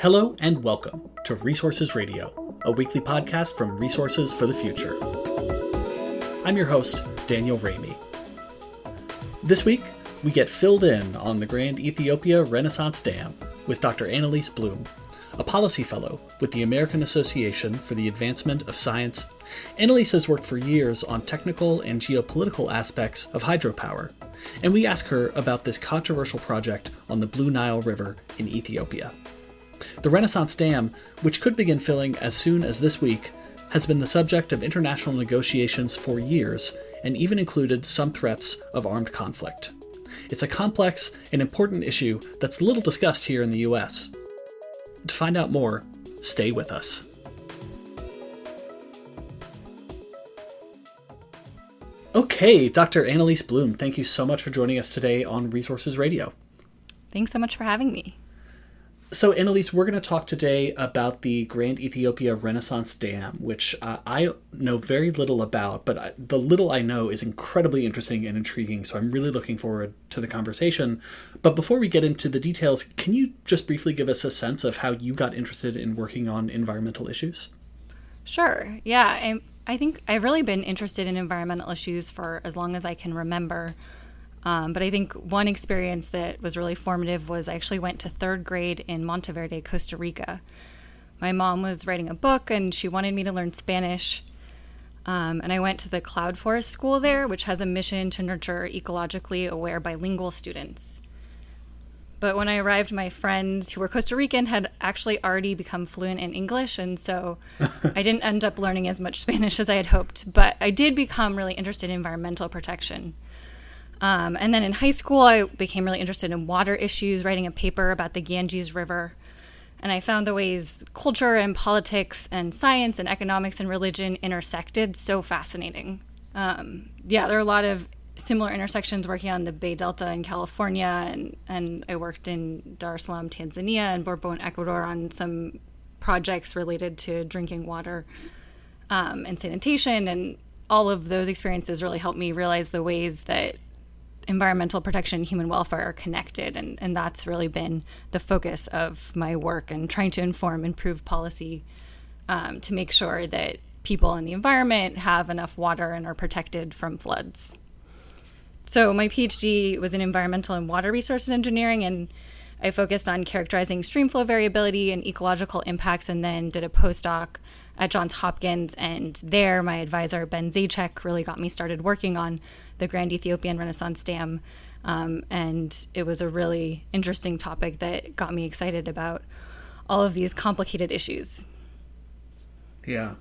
Hello and welcome to Resources Radio, a weekly podcast from Resources for the Future. I'm your host, Daniel Raimi. This week, we get filled in on the Grand Ethiopia Renaissance Dam with Dr. Annalise Blum, a policy fellow with the American Association for the Advancement of Science. Annalise has worked for years on technical and geopolitical aspects of hydropower, and we ask her about this controversial project on the Blue Nile River in Ethiopia. The Renaissance Dam, which could begin filling as soon as this week, has been the subject of international negotiations for years and even included some threats of armed conflict. It's a complex and important issue that's little discussed here in the US. To find out more, stay with us. Okay, Dr. Annalise Blum, thank you so much for joining us today on Resources Radio. Thanks so much for having me. So, Annalise, we're going to talk today about the Grand Ethiopia Renaissance Dam, which uh, I know very little about, but I, the little I know is incredibly interesting and intriguing. So, I'm really looking forward to the conversation. But before we get into the details, can you just briefly give us a sense of how you got interested in working on environmental issues? Sure. Yeah. I, I think I've really been interested in environmental issues for as long as I can remember. Um, but I think one experience that was really formative was I actually went to third grade in Monteverde, Costa Rica. My mom was writing a book and she wanted me to learn Spanish. Um, and I went to the Cloud Forest School there, which has a mission to nurture ecologically aware bilingual students. But when I arrived, my friends who were Costa Rican had actually already become fluent in English, and so I didn't end up learning as much Spanish as I had hoped. But I did become really interested in environmental protection. Um, and then in high school, I became really interested in water issues, writing a paper about the Ganges River. And I found the ways culture and politics and science and economics and religion intersected so fascinating. Um, yeah, there are a lot of similar intersections working on the Bay Delta in California, and, and I worked in Dar es Salaam, Tanzania, and Borbón, Ecuador on some projects related to drinking water um, and sanitation. And all of those experiences really helped me realize the ways that environmental protection and human welfare are connected. And, and that's really been the focus of my work and trying to inform improve policy um, to make sure that people in the environment have enough water and are protected from floods. So, my PhD was in environmental and water resources engineering, and I focused on characterizing streamflow variability and ecological impacts, and then did a postdoc at Johns Hopkins. And there, my advisor, Ben Zaitchik, really got me started working on the Grand Ethiopian Renaissance Dam. Um, and it was a really interesting topic that got me excited about all of these complicated issues. Yeah.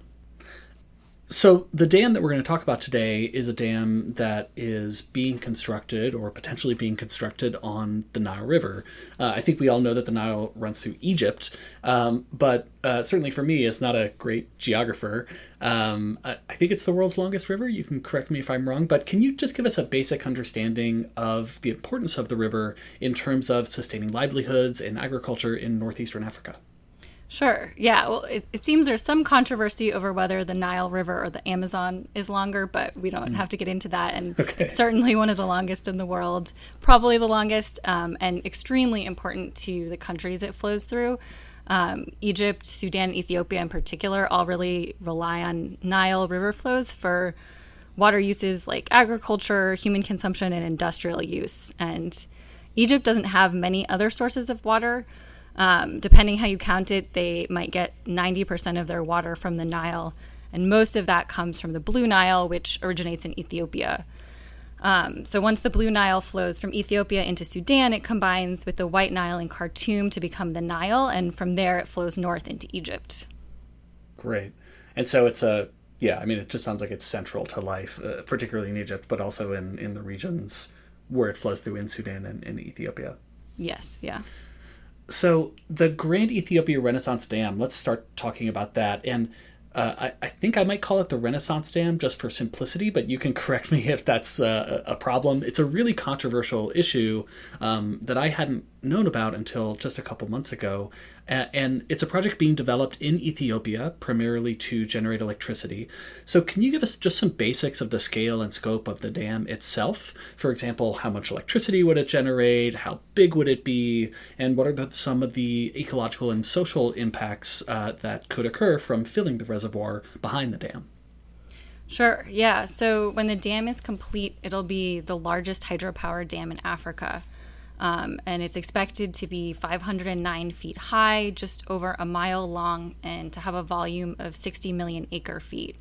So, the dam that we're going to talk about today is a dam that is being constructed or potentially being constructed on the Nile River. Uh, I think we all know that the Nile runs through Egypt, um, but uh, certainly for me, as not a great geographer, um, I, I, think it's the world's longest river. You can correct me if I'm wrong, but can you just give us a basic understanding of the importance of the river in terms of sustaining livelihoods and agriculture in northeastern Africa? Sure. Yeah. Well, it, it, seems there's some controversy over whether the Nile River or the Amazon is longer, but we don't mm. have to get into that. And okay. it's certainly one of the longest in the world, probably the longest, um, and extremely important to the countries it flows through. Um, Egypt, Sudan, Ethiopia in particular all really rely on Nile River flows for water uses like agriculture, human consumption, and industrial use. And Egypt doesn't have many other sources of water. Um, depending how you count it, they might get 90% of their water from the Nile, and most of that comes from the Blue Nile, which originates in Ethiopia. Um, so once the Blue Nile flows from Ethiopia into Sudan, it combines with the White Nile in Khartoum to become the Nile, and from there it flows north into Egypt. Great. And so it's a yeah, I mean, it just sounds like it's central to life, uh, particularly in Egypt, but also in, in the regions where it flows through in Sudan and in Ethiopia. Yes, yeah. So the Grand Ethiopia Renaissance Dam. Let's start talking about that. And uh, I, I, think I might call it the Renaissance Dam just for simplicity, but you can correct me if that's uh, a problem. It's a really controversial issue um, that I hadn't known about until just a couple months ago. and it's a project being developed in Ethiopia, primarily to generate electricity. So, can you give us just some basics of the scale and scope of the dam itself? For example, how much electricity would it generate? How big would it be? And what are the, some of the ecological and social impacts uh, that could occur from filling the reservoir behind the dam? Sure, yeah. So, when the dam is complete, it'll be the largest hydropower dam in Africa. Um, and it's expected to be 509 feet high, just over a mile long, and to have a volume of 60 million acre feet.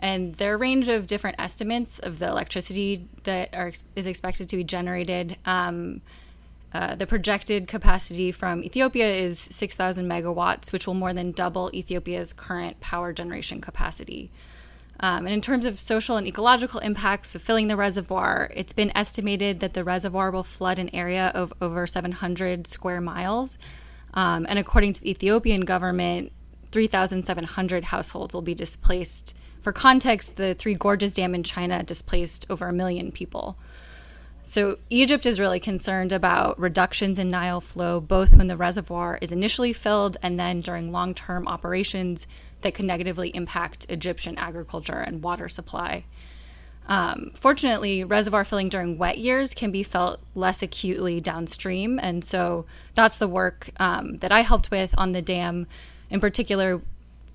And there are a range of different estimates of the electricity that are, is expected to be generated. Um, uh, the projected capacity from Ethiopia is 6,000 megawatts, which will more than double Ethiopia's current power generation capacity. Um, and in terms of social and ecological impacts of filling the reservoir, it's been estimated that the reservoir will flood an area of over 700 square miles. Um, and according to the Ethiopian government, 3,700 households will be displaced. For context, the Three Gorges Dam in China displaced over a million people. So, Egypt is really concerned about reductions in Nile flow, both when the reservoir is initially filled and then during long term operations that could negatively impact Egyptian agriculture and water supply. Um, fortunately, reservoir filling during wet years can be felt less acutely downstream. And so that's the work um, that I helped with on the dam, in particular,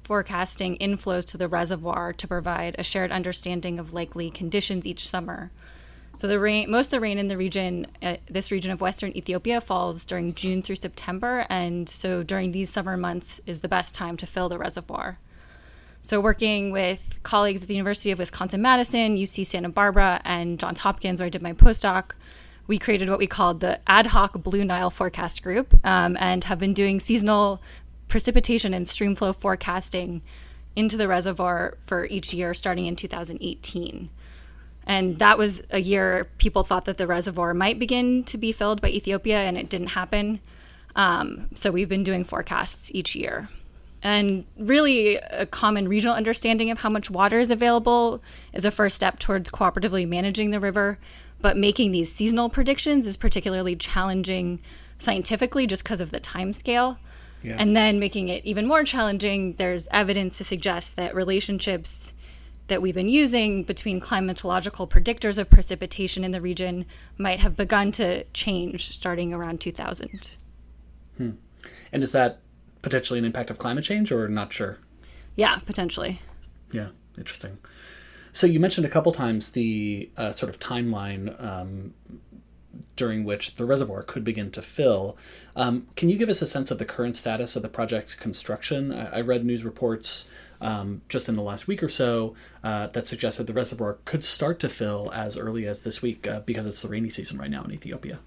forecasting inflows to the reservoir to provide a shared understanding of likely conditions each summer. So the rain, most of the rain in the region, uh, this region of Western Ethiopia, falls during June through September, and so during these summer months is the best time to fill the reservoir. So working with colleagues at the University of Wisconsin Madison, UC Santa Barbara, and Johns Hopkins, where I did my postdoc, we created what we called the Ad Hoc Blue Nile Forecast Group, um, and have been doing seasonal precipitation and streamflow forecasting into the reservoir for each year starting in 2018. And that was a year people thought that the reservoir might begin to be filled by Ethiopia, and it didn't happen. Um, so we've been doing forecasts each year. And really, a common regional understanding of how much water is available is a first step towards cooperatively managing the river. But making these seasonal predictions is particularly challenging scientifically just because of the time scale. Yeah. And then making it even more challenging, there's evidence to suggest that relationships that we've been using between climatological predictors of precipitation in the region might have begun to change starting around 2000. Hmm. And is that potentially an impact of climate change or not sure? Yeah, potentially. Yeah, interesting. So you mentioned a couple times the uh, sort of timeline um, during which the reservoir could begin to fill. Um, can you give us a sense of the current status of the project's construction? I, I read news reports um, just in the last week or so uh, that suggested the reservoir could start to fill as early as this week uh, because it's the rainy season right now in Ethiopia.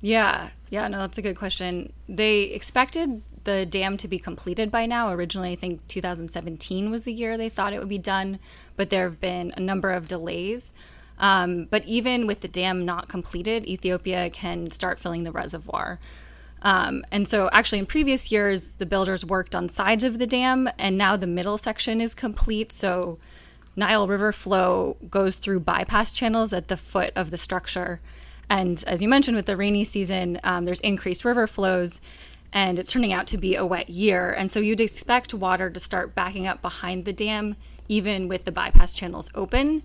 Yeah, yeah, no, that's a good question. They expected the dam to be completed by now. Originally, I think 2017 was the year they thought it would be done, but there have been a number of delays. Um, but even with the dam not completed, Ethiopia can start filling the reservoir. Um, and so, actually, in previous years, the builders worked on sides of the dam, and now the middle section is complete. So, Nile River flow goes through bypass channels at the foot of the structure. And as you mentioned, with the rainy season, um, there's increased river flows, and it's turning out to be a wet year. And so, you'd expect water to start backing up behind the dam, even with the bypass channels open.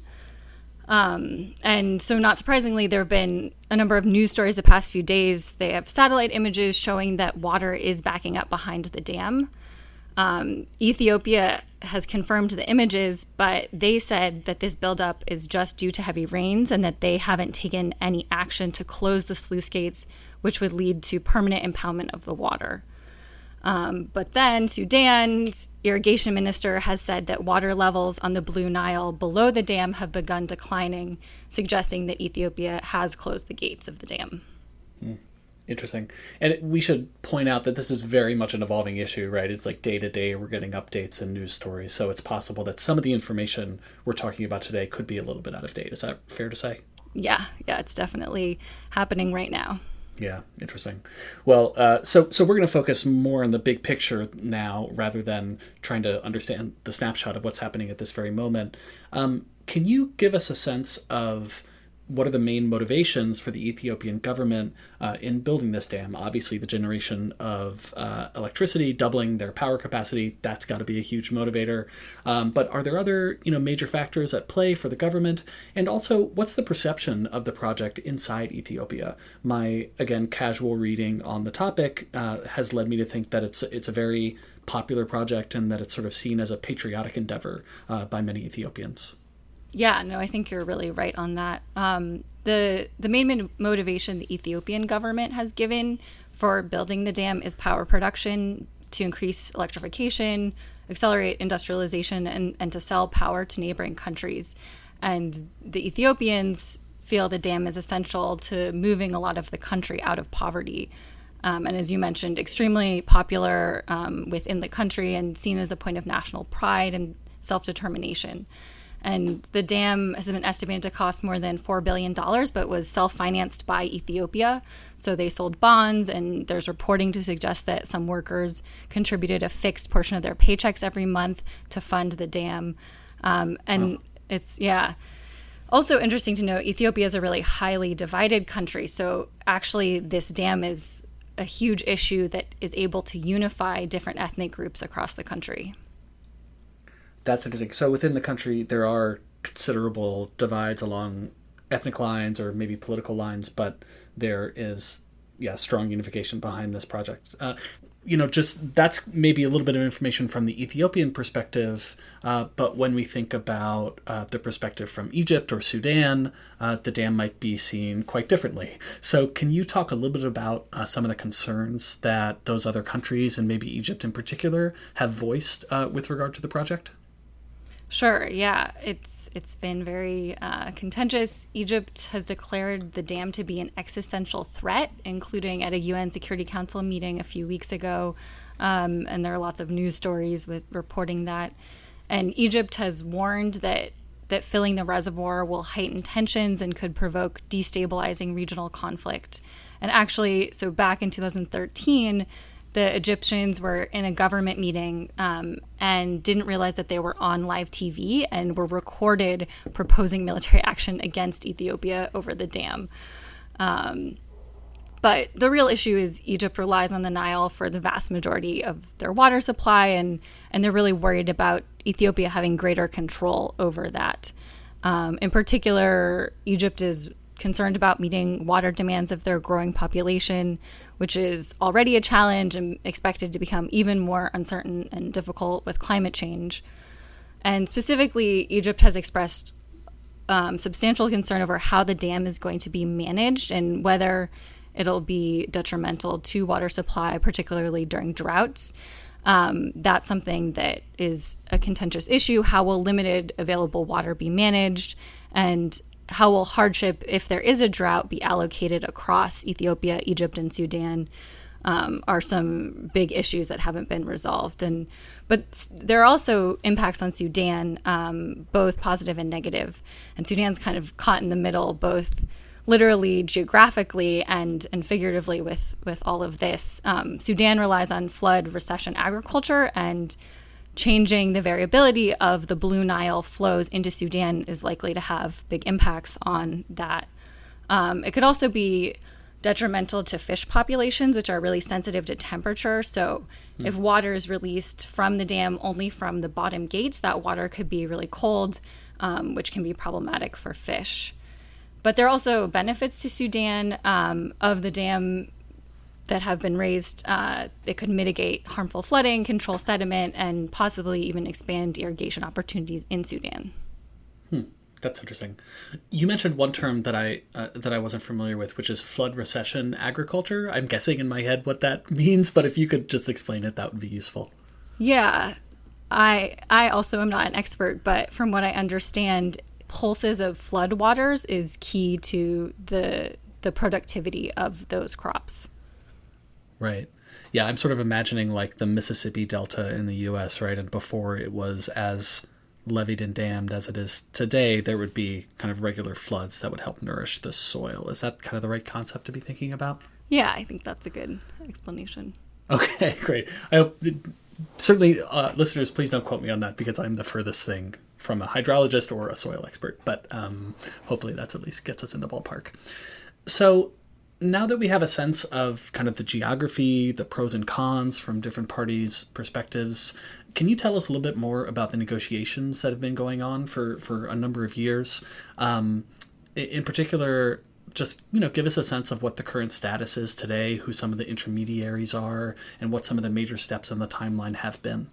Um, and so, not surprisingly, there have been a number of news stories the past few days. They have satellite images showing that water is backing up behind the dam. Um, Ethiopia has confirmed the images, but they said that this buildup is just due to heavy rains and that they haven't taken any action to close the sluice gates, which would lead to permanent impoundment of the water. Um, but then Sudan's irrigation minister has said that water levels on the Blue Nile below the dam have begun declining, suggesting that Ethiopia has closed the gates of the dam. Hmm. Interesting. And we should point out that this is very much an evolving issue, right? It's like day to day, we're getting updates and news stories. So it's possible that some of the information we're talking about today could be a little bit out of date. Is that fair to say? Yeah, yeah, it's definitely happening right now. Yeah, interesting. Well, uh, so so we're going to focus more on the big picture now, rather than trying to understand the snapshot of what's happening at this very moment. Um, can you give us a sense of what are the main motivations for the Ethiopian government uh, in building this dam? Obviously, the generation of uh, electricity, doubling their power capacity, that's got to be a huge motivator. Um, but are there other you know major factors at play for the government? And also, what's the perception of the project inside Ethiopia? My again casual reading on the topic uh, has led me to think that it's it's a very popular project and that it's sort of seen as a patriotic endeavor uh, by many Ethiopians. Yeah, no, I think you're really right on that. Um, the the main motivation the Ethiopian government has given for building the dam is power production to increase electrification, accelerate industrialization, and, and to sell power to neighboring countries. And the Ethiopians feel the dam is essential to moving a lot of the country out of poverty. Um, and as you mentioned, extremely popular um, within the country and seen as a point of national pride and self determination. And the dam has been estimated to cost more than $4 billion, but was self financed by Ethiopia. So they sold bonds, and there's reporting to suggest that some workers contributed a fixed portion of their paychecks every month to fund the dam. Um, and it's, yeah. Also interesting to note, Ethiopia is a really highly divided country. So actually, this dam is a huge issue that is able to unify different ethnic groups across the country that's interesting. So within the country, there are considerable divides along ethnic lines or maybe political lines, but there is yeah strong unification behind this project. Uh, you know, just that's maybe a little bit of information from the Ethiopian perspective, uh, but when we think about uh, the perspective from Egypt or Sudan, uh, the dam might be seen quite differently. So, can you talk a little bit about uh, some of the concerns that those other countries and maybe Egypt in particular have voiced uh, with regard to the project? Sure. Yeah, it's it's been very uh, contentious. Egypt has declared the dam to be an existential threat, including at a UN Security Council meeting a few weeks ago. Um, and there are lots of news stories with reporting that. And Egypt has warned that that filling the reservoir will heighten tensions and could provoke destabilizing regional conflict. And actually, so back in 2013 the Egyptians were in a government meeting um, and didn't realize that they were on live TV and were recorded proposing military action against Ethiopia over the dam. Um, but the real issue is Egypt relies on the Nile for the vast majority of their water supply, and, and they're really worried about Ethiopia having greater control over that. Um, in particular, Egypt is concerned about meeting water demands of their growing population, which is already a challenge and expected to become even more uncertain and difficult with climate change. And specifically, Egypt has expressed um, substantial concern over how the dam is going to be managed and whether it'll be detrimental to water supply, particularly during droughts. Um, that's something that is a contentious issue. How will limited available water be managed? And how will hardship, if there is a drought, be allocated across Ethiopia, Egypt, and Sudan? Um, are some big issues that haven't been resolved, and but there are also impacts on Sudan, um, both positive and negative. And Sudan's kind of caught in the middle, both literally, geographically, and and figuratively with with all of this. Um, Sudan relies on flood, recession, agriculture, and changing the variability of the Blue Nile flows into Sudan is likely to have big impacts on that. Um, it could also be detrimental to fish populations, which are really sensitive to temperature. So, mm. if water is released from the dam only from the bottom gates, that water could be really cold, um, which can be problematic for fish. But there are also benefits to Sudan um, of the dam that have been raised uh, that could mitigate harmful flooding, control sediment, and possibly even expand irrigation opportunities in Sudan. Hmm. That's interesting. You mentioned one term that I uh, that I wasn't familiar with, which is flood recession agriculture. I'm guessing in my head what that means, but if you could just explain it, that would be useful. Yeah, I I also am not an expert, but from what I understand, pulses of flood waters is key to the the productivity of those crops. Right. Yeah, I'm sort of imagining like the Mississippi Delta in the US, right? And before it was as levied and dammed as it is today, there would be kind of regular floods that would help nourish the soil. Is that kind of the right concept to be thinking about? Yeah, I think that's a good explanation. Okay, great. I hope certainly uh, listeners please don't quote me on that because I'm the furthest thing from a hydrologist or a soil expert, but um, hopefully that's at least gets us in the ballpark. So now that we have a sense of kind of the geography, the pros and cons from different parties' perspectives, can you tell us a little bit more about the negotiations that have been going on for, for a number of years? Um, in particular, just you know, give us a sense of what the current status is today, who some of the intermediaries are, and what some of the major steps on the timeline have been.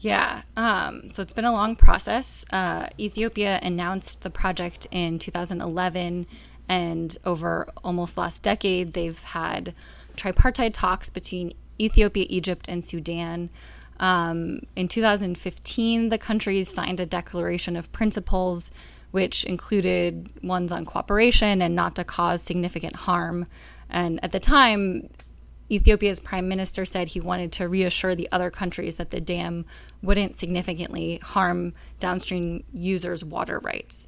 Yeah, um, so it's been a long process. Uh, Ethiopia announced the project in 2011, and over almost last decade, they've had tripartite talks between Ethiopia, Egypt, and Sudan. Um, in 2015, the countries signed a declaration of principles, which included ones on cooperation and not to cause significant harm. And at the time, Ethiopia's prime minister said he wanted to reassure the other countries that the dam wouldn't significantly harm downstream users' water rights.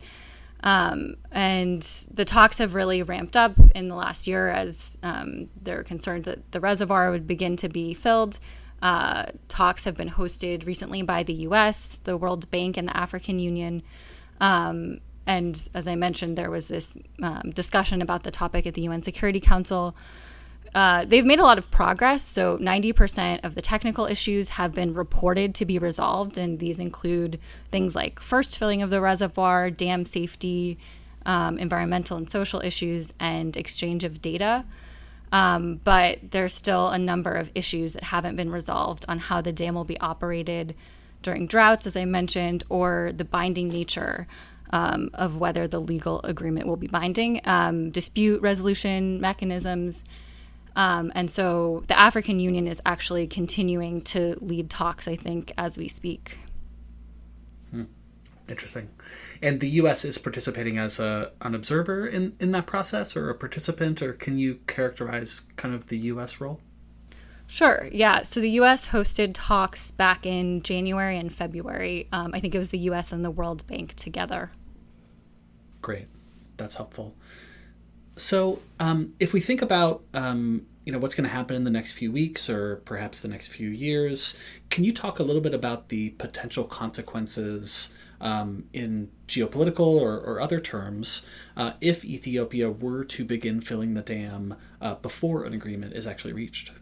Um, and the talks have really ramped up in the last year as um, there are concerns that the reservoir would begin to be filled. Uh, talks have been hosted recently by the US, the World Bank, and the African Union. Um, and as I mentioned, there was this um, discussion about the topic at the UN Security Council. Uh, they've made a lot of progress. So, 90% of the technical issues have been reported to be resolved, and these include things like first filling of the reservoir, dam safety, um, environmental and social issues, and exchange of data. Um, but there's still a number of issues that haven't been resolved on how the dam will be operated during droughts, as I mentioned, or the binding nature um, of whether the legal agreement will be binding, um, dispute resolution mechanisms um, and so the African Union is actually continuing to lead talks, I think, as we speak. Hmm. Interesting. And the U.S. is participating as a, an observer in, in that process or a participant, or can you characterize kind of the U.S. role? Sure. Yeah. So the U.S. hosted talks back in January and February. Um, I think it was the U.S. and the World Bank together. Great. That's helpful. So, um, if we think about um, you know what's going to happen in the next few weeks or perhaps the next few years, can you talk a little bit about the potential consequences um, in geopolitical or, or other terms uh, if Ethiopia were to begin filling the dam uh, before an agreement is actually reached?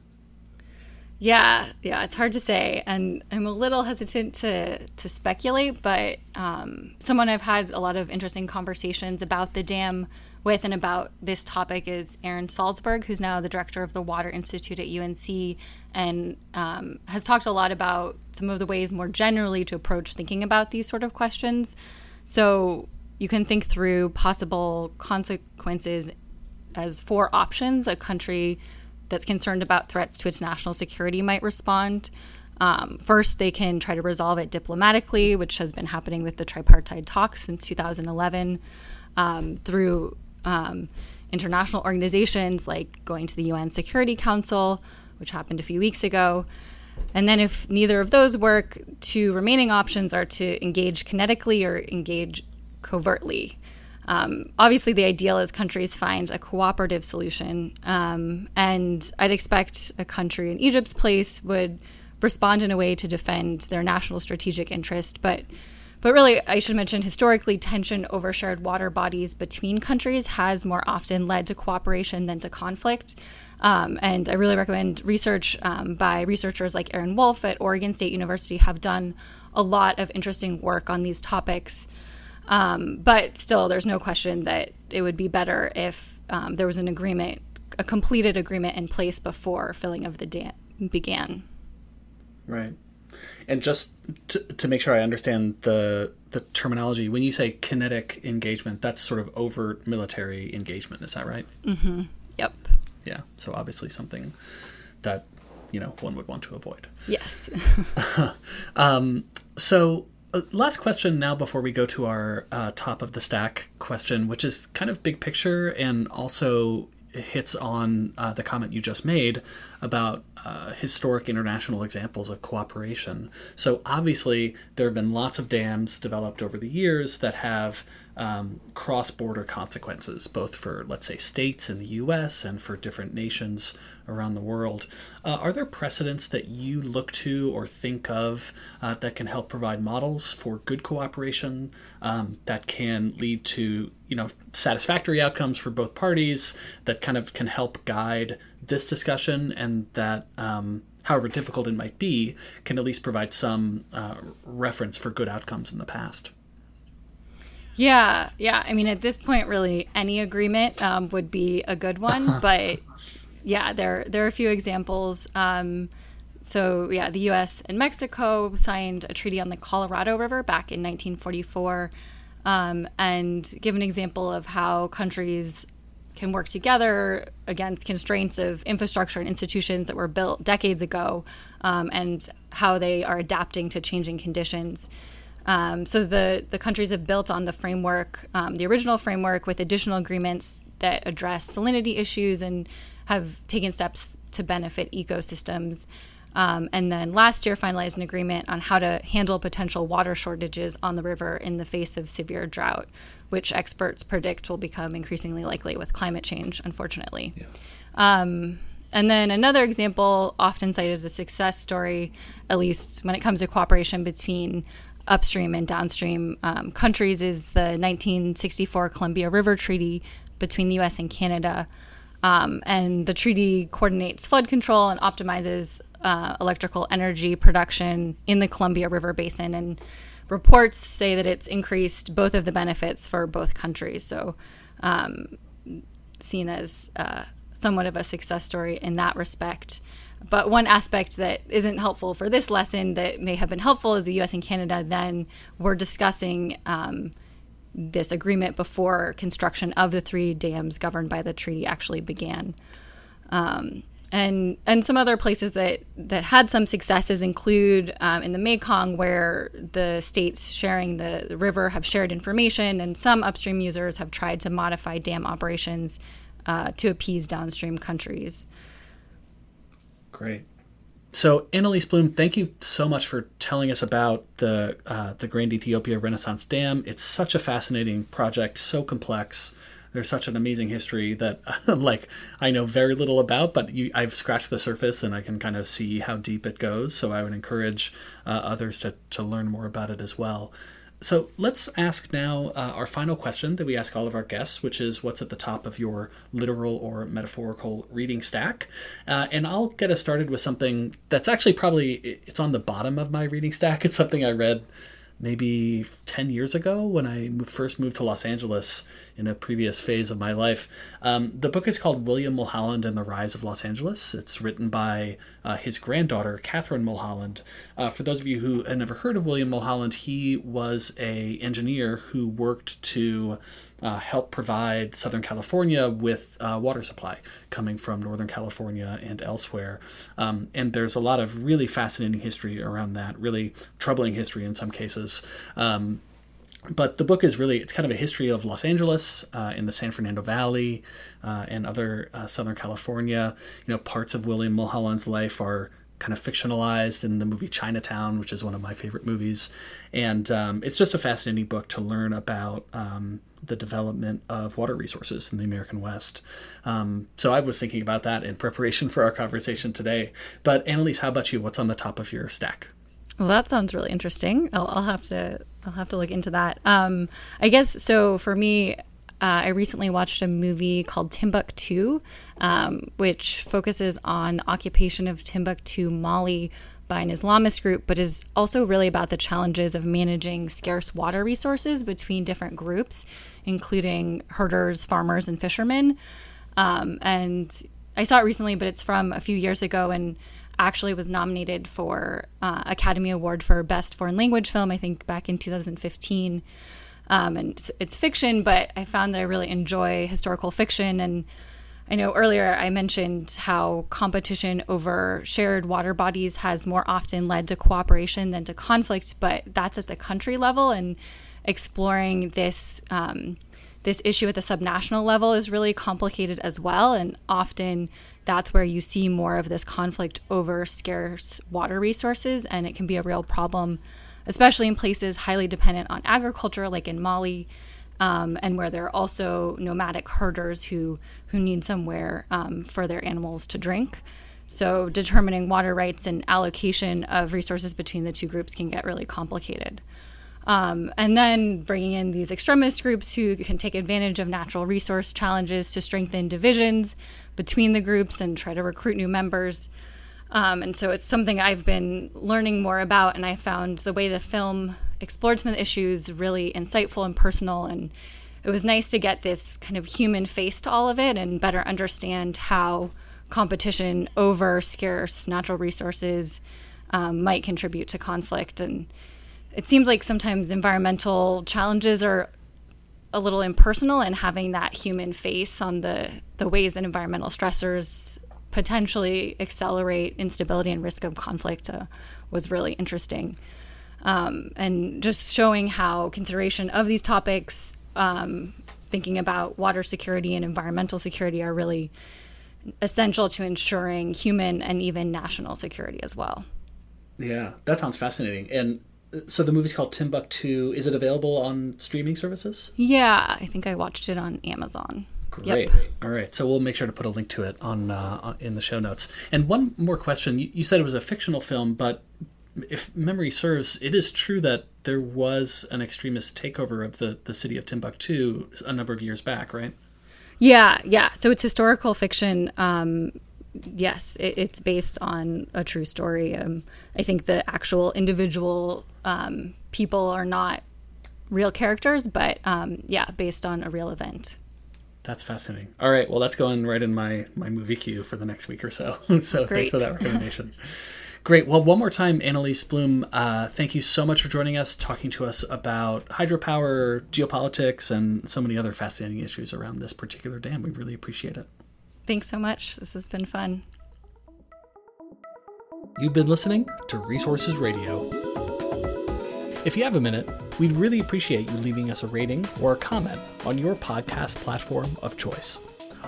Yeah, yeah, it's hard to say, and I'm a little hesitant to to speculate. But um, someone I've had a lot of interesting conversations about the dam with and about this topic is Aaron Salzberg, who's now the director of the Water Institute at UNC, and um, has talked a lot about some of the ways more generally to approach thinking about these sort of questions. So you can think through possible consequences as four options a country that's concerned about threats to its national security might respond. Um, first, they can try to resolve it diplomatically, which has been happening with the tripartite talks since 2011, um, through um, international organizations like going to the UN Security Council, which happened a few weeks ago. And then, if neither of those work, two remaining options are to engage kinetically or engage covertly. Um, obviously, the ideal is countries find a cooperative solution. Um, and I'd expect a country in Egypt's place would respond in a way to defend their national strategic interest. But but really, I should mention historically, tension over shared water bodies between countries has more often led to cooperation than to conflict. Um, and I really recommend research um, by researchers like Aaron Wolf at Oregon State University have done a lot of interesting work on these topics. Um, but still, there's no question that it would be better if um, there was an agreement, a completed agreement in place before filling of the dam began. Right. And just to, to make sure I understand the the terminology, when you say kinetic engagement, that's sort of overt military engagement. Is that right? Mm-hmm. Yep. Yeah. So obviously something that you know one would want to avoid. Yes. um, so uh, last question now before we go to our uh, top of the stack question, which is kind of big picture and also hits on uh, the comment you just made about uh, historic international examples of cooperation. So, obviously, there have been lots of dams developed over the years that have um, cross border consequences, both for, let's say, states in the US and for different nations around the world. Uh, are there precedents that you look to or think of uh, that can help provide models for good cooperation um, that can lead to you know satisfactory outcomes for both parties that kind of can help guide this discussion and that um, however difficult it might be can at least provide some uh, reference for good outcomes in the past yeah yeah i mean at this point really any agreement um, would be a good one but yeah there there are a few examples um, so yeah the us and mexico signed a treaty on the colorado river back in 1944 um, and give an example of how countries can work together against constraints of infrastructure and institutions that were built decades ago um, and how they are adapting to changing conditions. Um, so the, the countries have built on the framework, um, the original framework, with additional agreements that address salinity issues and have taken steps to benefit ecosystems. Um, and then last year finalized an agreement on how to handle potential water shortages on the river in the face of severe drought, which experts predict will become increasingly likely with climate change, unfortunately. Yeah. Um, and then another example, often cited as a success story, at least when it comes to cooperation between upstream and downstream um, countries, is the 1964 Columbia River Treaty between the US and Canada. Um, and the treaty coordinates flood control and optimizes uh, electrical energy production in the Columbia River Basin. And reports say that it's increased both of the benefits for both countries. So, um, seen as uh, somewhat of a success story in that respect. But one aspect that isn't helpful for this lesson that may have been helpful is the US and Canada then were discussing um, this agreement before construction of the three dams governed by the treaty actually began. Um, and and some other places that that had some successes include um, in the Mekong, where the states sharing the, river have shared information, and some upstream users have tried to modify dam operations uh, to appease downstream countries. Great. So, Annalise Blum, thank you so much for telling us about the uh, the Grand Ethiopia Renaissance Dam. It's such a fascinating project, so complex there's such an amazing history that like I know very little about, but you, I've scratched the surface and I can kind of see how deep it goes. So I would encourage uh, others to to learn more about it as well. So let's ask now uh, our final question that we ask all of our guests, which is what's at the top of your literal or metaphorical reading stack? Uh, and I'll get us started with something that's actually probably it's on the bottom of my reading stack. It's something I read maybe 10 years ago when I first moved to Los Angeles in a previous phase of my life. Um, the book is called William Mulholland and the Rise of Los Angeles. It's written by uh, his granddaughter, Catherine Mulholland. Uh, for those of you who have never heard of William Mulholland, he was a engineer who worked to uh, help provide Southern California with uh, water supply coming from Northern California and elsewhere. Um, and there's a lot of really fascinating history around that, really troubling history in some cases. Um, but the book is really it's kind of a history of los angeles uh, in the san fernando valley uh, and other uh, southern california you know parts of william mulholland's life are kind of fictionalized in the movie chinatown which is one of my favorite movies and um, it's just a fascinating book to learn about um, the development of water resources in the american west um, so i was thinking about that in preparation for our conversation today but annalise how about you what's on the top of your stack well, that sounds really interesting. I'll, I'll have to I'll have to look into that. Um, I guess so. For me, uh, I recently watched a movie called Timbuktu, um, which focuses on the occupation of Timbuktu, Mali, by an Islamist group, but is also really about the challenges of managing scarce water resources between different groups, including herders, farmers, and fishermen. Um, and I saw it recently, but it's from a few years ago, and actually was nominated for uh, Academy Award for Best Foreign Language Film, I think back in 2015. Um, and it's, it's, fiction, but I found that I really enjoy historical fiction. And I know earlier I mentioned how competition over shared water bodies has more often led to cooperation than to conflict, but that's at the country level. And exploring this. Um, this issue at the subnational level is really complicated as well, and often that's where you see more of this conflict over scarce water resources, and it can be a real problem, especially in places highly dependent on agriculture, like in Mali. Um, and where there are also nomadic herders who who need somewhere um, for their animals to drink. So determining water rights and allocation of resources between the two groups can get really complicated. Um, and then bringing in these extremist groups who can take advantage of natural resource challenges to strengthen divisions between the groups and try to recruit new members. Um, and so it's something I've been learning more about, and I found the way the film explored some of the issues really insightful and personal. And it was nice to get this kind of human face to all of it and better understand how competition over scarce natural resources um, might contribute to conflict. And it seems like sometimes environmental challenges are a little impersonal, and having that human face on the, the ways that environmental stressors potentially accelerate instability and risk of conflict uh, was really interesting. Um, and just showing how consideration of these topics, um, thinking about water security and environmental security, are really essential to ensuring human and even national security as well. Yeah, that sounds fascinating. And uh, so the movie's called Timbuktu. Is it available on streaming services? Yeah, I think I watched it on Amazon. Great. Yep. All right. So we'll make sure to put a link to it on uh, in the show notes. And one more question: you, you said it was a fictional film, but if memory serves, it is true that there was an extremist takeover of the the city of Timbuktu a number of years back, right? Yeah, yeah. So it's historical fiction. Um, yes, it, it's based on a true story. Um, I think the actual individual um, people are not real characters, but um, yeah, based on a real event. That's fascinating. All right, well, that's going right in my my movie queue for the next week or so. so Great. thanks for that recommendation. Great. Well, one more time, Annalise Blum, uh, thank you so much for joining us, talking to us about hydropower, geopolitics, and so many other fascinating issues around this particular dam. We really appreciate it. Thanks so much. This has been fun. You've been listening to Resources Radio. If you have a minute, we'd really appreciate you leaving us a rating or a comment on your podcast platform of choice.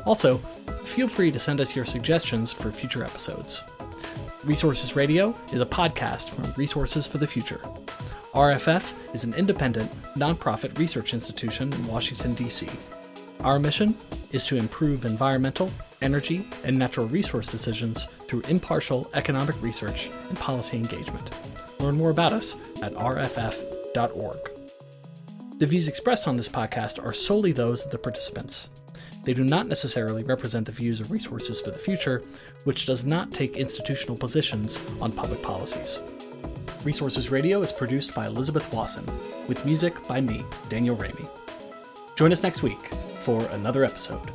Also, feel free to send us your suggestions for future episodes. Resources Radio is a podcast from Resources for the Future. RFF is an independent, nonprofit research institution in Washington, D.C. Our mission is to improve environmental, energy, and natural resource decisions through impartial economic research and policy engagement. Learn more about us at rff.org. The views expressed on this podcast are solely those of the participants. They do not necessarily represent the views of Resources for the Future, which does not take institutional positions on public policies. Resources Radio is produced by Elizabeth Wasson, with music by me, Daniel Raimi. Join us next week for another episode.